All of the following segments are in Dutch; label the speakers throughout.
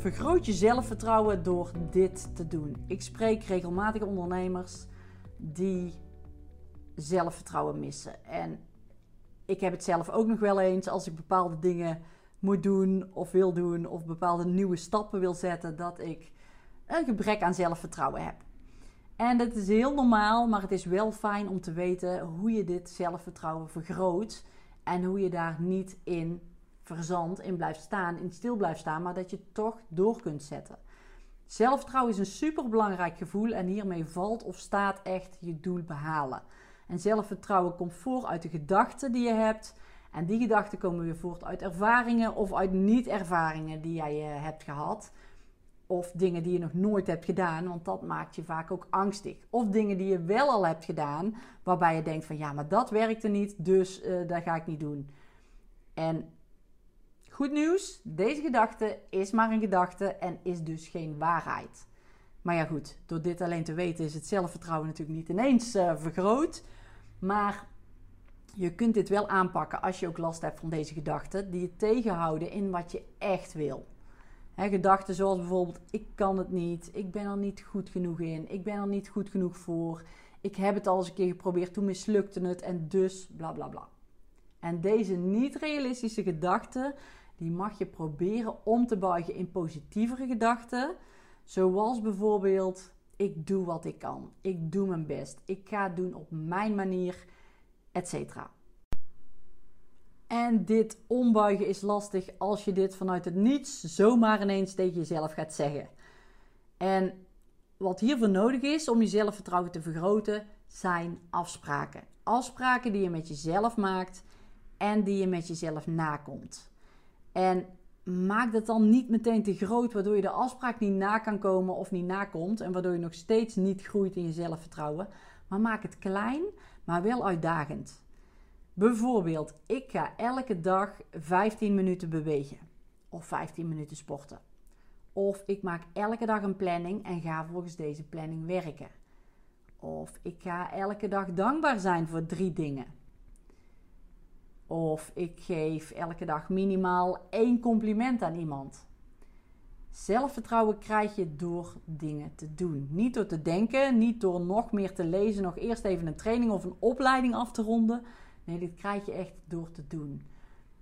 Speaker 1: Vergroot je zelfvertrouwen door dit te doen. Ik spreek regelmatig ondernemers die zelfvertrouwen missen. En ik heb het zelf ook nog wel eens als ik bepaalde dingen moet doen of wil doen of bepaalde nieuwe stappen wil zetten, dat ik een gebrek aan zelfvertrouwen heb. En dat is heel normaal, maar het is wel fijn om te weten hoe je dit zelfvertrouwen vergroot en hoe je daar niet in verzand, in blijft staan, in stil blijft staan, maar dat je toch door kunt zetten. Zelfvertrouwen is een superbelangrijk gevoel en hiermee valt of staat echt je doel behalen. En zelfvertrouwen komt voort uit de gedachten die je hebt. En die gedachten komen weer voort uit ervaringen of uit niet-ervaringen die jij eh, hebt gehad. Of dingen die je nog nooit hebt gedaan, want dat maakt je vaak ook angstig. Of dingen die je wel al hebt gedaan, waarbij je denkt van ja, maar dat werkte niet, dus uh, dat ga ik niet doen. En goed nieuws, deze gedachte is maar een gedachte en is dus geen waarheid. Maar ja goed, door dit alleen te weten is het zelfvertrouwen natuurlijk niet ineens uh, vergroot. Maar je kunt dit wel aanpakken als je ook last hebt van deze gedachten, die je tegenhouden in wat je echt wil. Gedachten zoals bijvoorbeeld: ik kan het niet, ik ben er niet goed genoeg in, ik ben er niet goed genoeg voor, ik heb het al eens een keer geprobeerd, toen mislukte het en dus bla bla bla. En deze niet realistische gedachten, die mag je proberen om te buigen in positievere gedachten, zoals bijvoorbeeld: ik doe wat ik kan, ik doe mijn best, ik ga het doen op mijn manier, etc. En dit ombuigen is lastig als je dit vanuit het niets zomaar ineens tegen jezelf gaat zeggen. En wat hiervoor nodig is om je zelfvertrouwen te vergroten, zijn afspraken. Afspraken die je met jezelf maakt en die je met jezelf nakomt. En maak dat dan niet meteen te groot, waardoor je de afspraak niet na kan komen of niet nakomt. En waardoor je nog steeds niet groeit in je zelfvertrouwen. Maar maak het klein, maar wel uitdagend. Bijvoorbeeld, ik ga elke dag 15 minuten bewegen of 15 minuten sporten. Of ik maak elke dag een planning en ga volgens deze planning werken. Of ik ga elke dag dankbaar zijn voor drie dingen. Of ik geef elke dag minimaal één compliment aan iemand. Zelfvertrouwen krijg je door dingen te doen. Niet door te denken, niet door nog meer te lezen, nog eerst even een training of een opleiding af te ronden. Nee, dit krijg je echt door te doen.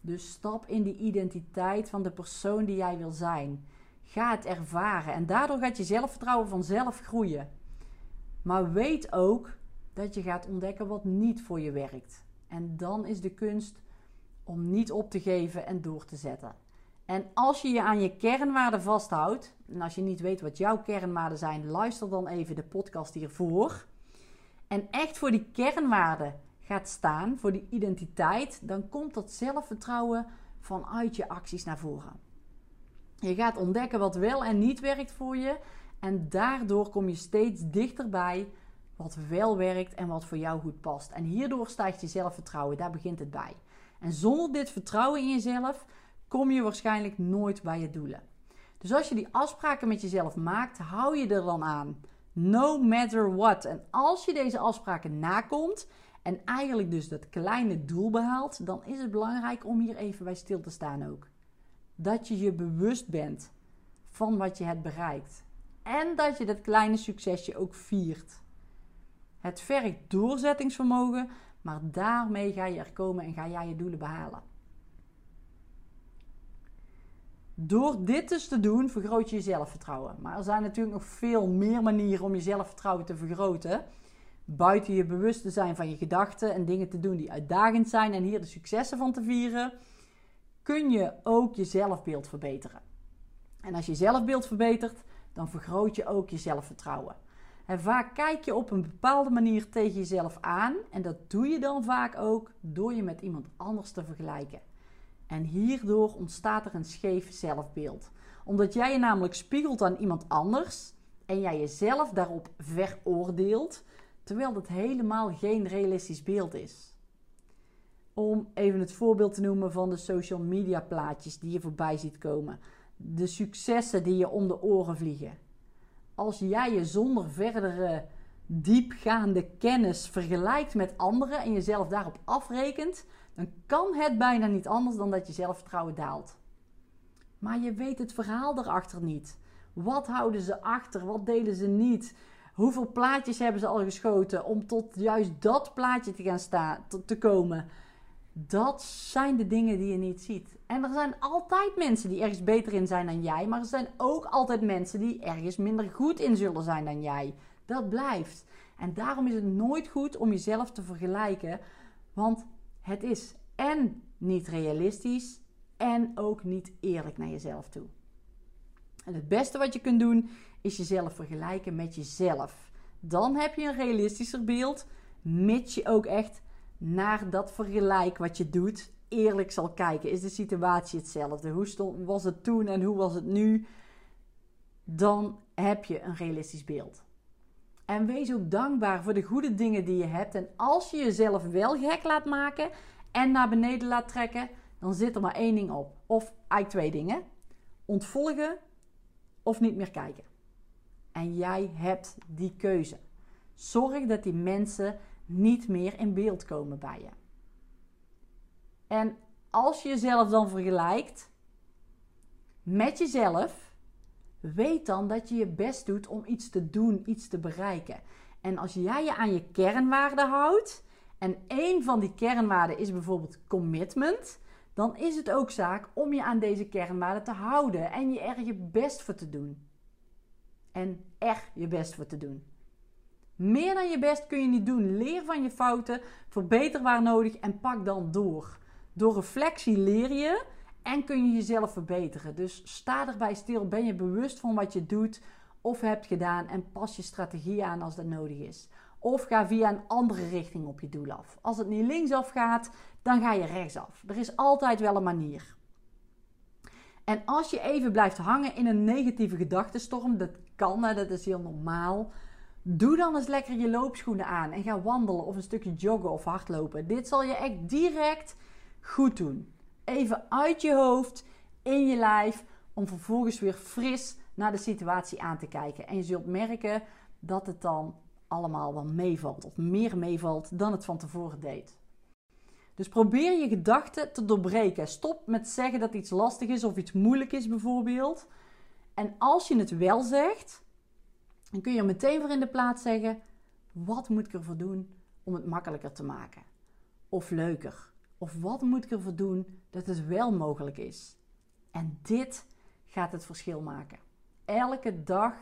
Speaker 1: Dus stap in die identiteit van de persoon die jij wil zijn. Ga het ervaren en daardoor gaat je zelfvertrouwen vanzelf groeien. Maar weet ook dat je gaat ontdekken wat niet voor je werkt. En dan is de kunst om niet op te geven en door te zetten. En als je je aan je kernwaarden vasthoudt, en als je niet weet wat jouw kernwaarden zijn, luister dan even de podcast hiervoor. En echt voor die kernwaarden gaat staan, voor die identiteit, dan komt dat zelfvertrouwen vanuit je acties naar voren. Je gaat ontdekken wat wel en niet werkt voor je. En daardoor kom je steeds dichterbij wat wel werkt en wat voor jou goed past. En hierdoor stijgt je zelfvertrouwen. Daar begint het bij. En zonder dit vertrouwen in jezelf kom je waarschijnlijk nooit bij je doelen. Dus als je die afspraken met jezelf maakt, hou je er dan aan. No matter what. En als je deze afspraken nakomt en eigenlijk dus dat kleine doel behaalt, dan is het belangrijk om hier even bij stil te staan ook. Dat je je bewust bent van wat je hebt bereikt. En dat je dat kleine succesje ook viert. Het vergt doorzettingsvermogen, maar daarmee ga je er komen en ga jij je doelen behalen. Door dit dus te doen, vergroot je je zelfvertrouwen. Maar er zijn natuurlijk nog veel meer manieren om je zelfvertrouwen te vergroten. Buiten je bewust te zijn van je gedachten en dingen te doen die uitdagend zijn en hier de successen van te vieren, kun je ook je zelfbeeld verbeteren. En als je zelfbeeld verbetert, dan vergroot je ook je zelfvertrouwen. Vaak kijk je op een bepaalde manier tegen jezelf aan. En dat doe je dan vaak ook door je met iemand anders te vergelijken. En hierdoor ontstaat er een scheef zelfbeeld. Omdat jij je namelijk spiegelt aan iemand anders en jij jezelf daarop veroordeelt, terwijl dat helemaal geen realistisch beeld is. Om even het voorbeeld te noemen van de social media plaatjes die je voorbij ziet komen. De successen die je om de oren vliegen als jij je zonder verdere diepgaande kennis vergelijkt met anderen en jezelf daarop afrekent, dan kan het bijna niet anders dan dat je zelfvertrouwen daalt. Maar je weet het verhaal erachter niet. Wat houden ze achter? Wat delen ze niet? Hoeveel plaatjes hebben ze al geschoten om tot juist dat plaatje te gaan staan, te komen? Dat zijn de dingen die je niet ziet. En er zijn altijd mensen die ergens beter in zijn dan jij, maar er zijn ook altijd mensen die ergens minder goed in zullen zijn dan jij. Dat blijft. En daarom is het nooit goed om jezelf te vergelijken, want het is en niet realistisch en ook niet eerlijk naar jezelf toe. En het beste wat je kunt doen is jezelf vergelijken met jezelf. Dan heb je een realistischer beeld, mits je ook echt naar dat vergelijk wat je doet eerlijk zal kijken. Is de situatie hetzelfde? Hoe stond, was het toen en hoe was het nu? Dan heb je een realistisch beeld. En wees ook dankbaar voor de goede dingen die je hebt. En als je jezelf wel gek laat maken en naar beneden laat trekken, dan zit er maar één ding op. Of eigenlijk twee dingen: ontvolgen of niet meer kijken. En jij hebt die keuze. Zorg dat die mensen niet meer in beeld komen bij je. En als je jezelf dan vergelijkt met jezelf, weet dan dat je je best doet om iets te doen, iets te bereiken. En als jij je aan je kernwaarden houdt, en één van die kernwaarden is bijvoorbeeld commitment, dan is het ook zaak om je aan deze kernwaarden te houden en je er je best voor te doen. En er je best voor te doen. Meer dan je best kun je niet doen. Leer van je fouten, verbeter waar nodig en pak dan door. Door reflectie leer je en kun je jezelf verbeteren. Dus sta erbij stil, ben je bewust van wat je doet of hebt gedaan en pas je strategie aan als dat nodig is. Of ga via een andere richting op je doel af. Als het niet linksaf gaat, dan ga je rechtsaf. Er is altijd wel een manier. En als je even blijft hangen in een negatieve gedachtenstorm, dat kan, dat is heel normaal. Doe dan eens lekker je loopschoenen aan en ga wandelen of een stukje joggen of hardlopen. Dit zal je echt direct goed doen. Even uit je hoofd, in je lijf, om vervolgens weer fris naar de situatie aan te kijken. En je zult merken dat het dan allemaal wel meevalt, of meer meevalt dan het van tevoren deed. Dus probeer je gedachten te doorbreken. Stop met zeggen dat iets lastig is of iets moeilijk is, bijvoorbeeld. En als je het wel zegt, dan kun je er meteen voor in de plaats zeggen: wat moet ik ervoor doen om het makkelijker te maken? Of leuker? Of wat moet ik ervoor doen dat het wel mogelijk is? En dit gaat het verschil maken. Elke dag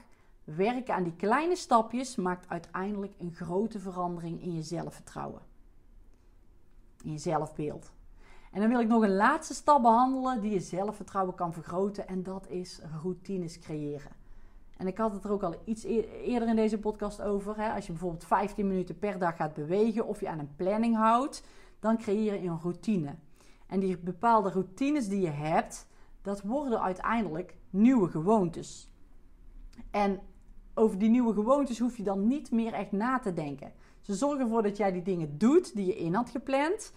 Speaker 1: werken aan die kleine stapjes maakt uiteindelijk een grote verandering in je zelfvertrouwen. In je zelfbeeld. En dan wil ik nog een laatste stap behandelen die je zelfvertrouwen kan vergroten. En dat is routines creëren. En ik had het er ook al iets eerder in deze podcast over. Hè? Als je bijvoorbeeld 15 minuten per dag gaat bewegen of je aan een planning houdt, dan creëer je een routine. En die bepaalde routines die je hebt, dat worden uiteindelijk nieuwe gewoontes. En over die nieuwe gewoontes hoef je dan niet meer echt na te denken. Ze zorgen ervoor dat jij die dingen doet die je in had gepland.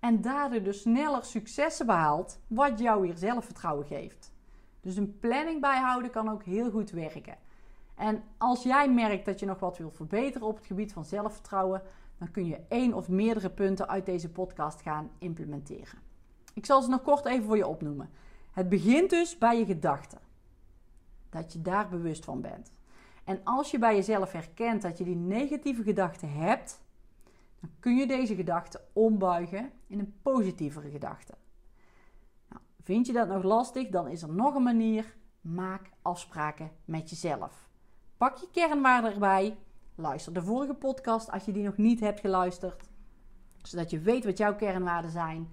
Speaker 1: En daardoor dus sneller successen behaalt, wat jou weer zelfvertrouwen geeft. Dus een planning bijhouden kan ook heel goed werken. En als jij merkt dat je nog wat wilt verbeteren op het gebied van zelfvertrouwen, dan kun je één of meerdere punten uit deze podcast gaan implementeren. Ik zal ze nog kort even voor je opnoemen. Het begint dus bij je gedachten. Dat je daar bewust van bent. En als je bij jezelf herkent dat je die negatieve gedachten hebt, dan kun je deze gedachten ombuigen in een positievere gedachte. Vind je dat nog lastig? Dan is er nog een manier. Maak afspraken met jezelf. Pak je kernwaarden erbij. Luister de vorige podcast als je die nog niet hebt geluisterd, zodat je weet wat jouw kernwaarden zijn.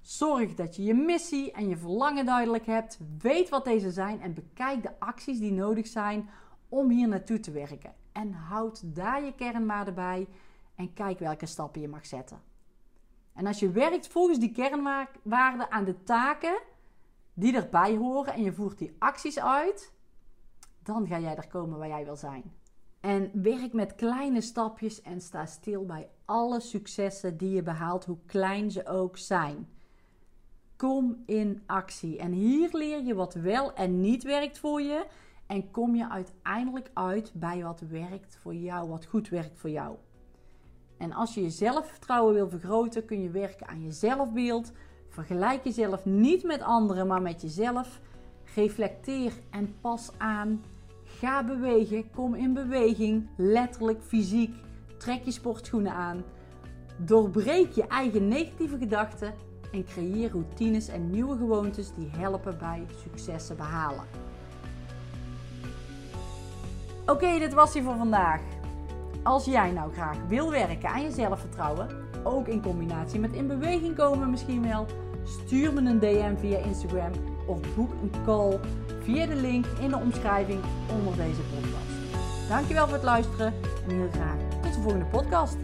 Speaker 1: Zorg dat je je missie en je verlangen duidelijk hebt. Weet wat deze zijn en bekijk de acties die nodig zijn om hier naartoe te werken. En houd daar je kernwaarden bij en kijk welke stappen je mag zetten. En als je werkt volgens die kernwaarden aan de taken die erbij horen en je voert die acties uit, dan ga jij er komen waar jij wil zijn. En werk met kleine stapjes en sta stil bij alle successen die je behaalt, hoe klein ze ook zijn. Kom in actie. En hier leer je wat wel en niet werkt voor je. En kom je uiteindelijk uit bij wat werkt voor jou, wat goed werkt voor jou. En als je je zelfvertrouwen wil vergroten, kun je werken aan je zelfbeeld. Vergelijk jezelf niet met anderen, maar met jezelf. reflecteer en pas aan. Ga bewegen, kom in beweging, letterlijk fysiek. Trek je sportschoenen aan. Doorbreek je eigen negatieve gedachten en creëer routines en nieuwe gewoontes die helpen bij successen behalen. Oké, dit was hij voor vandaag. Als jij nou graag wil werken aan je zelfvertrouwen, ook in combinatie met in beweging komen misschien wel, stuur me een DM via Instagram of boek een call via de link in de omschrijving onder deze podcast. Dankjewel voor het luisteren en heel graag tot de volgende podcast.